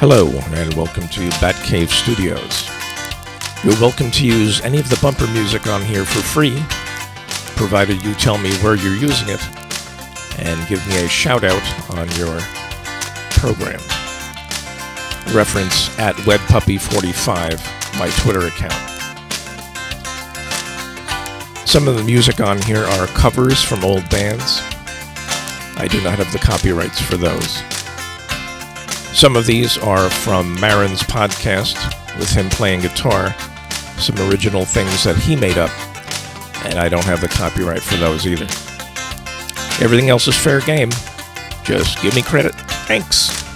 Hello, and welcome to Batcave Studios. You're welcome to use any of the bumper music on here for free, provided you tell me where you're using it and give me a shout out on your program. Reference at WebPuppy45, my Twitter account. Some of the music on here are covers from old bands. I do not have the copyrights for those. Some of these are from Marin's podcast with him playing guitar, some original things that he made up, and I don't have the copyright for those either. Everything else is fair game. Just give me credit. Thanks.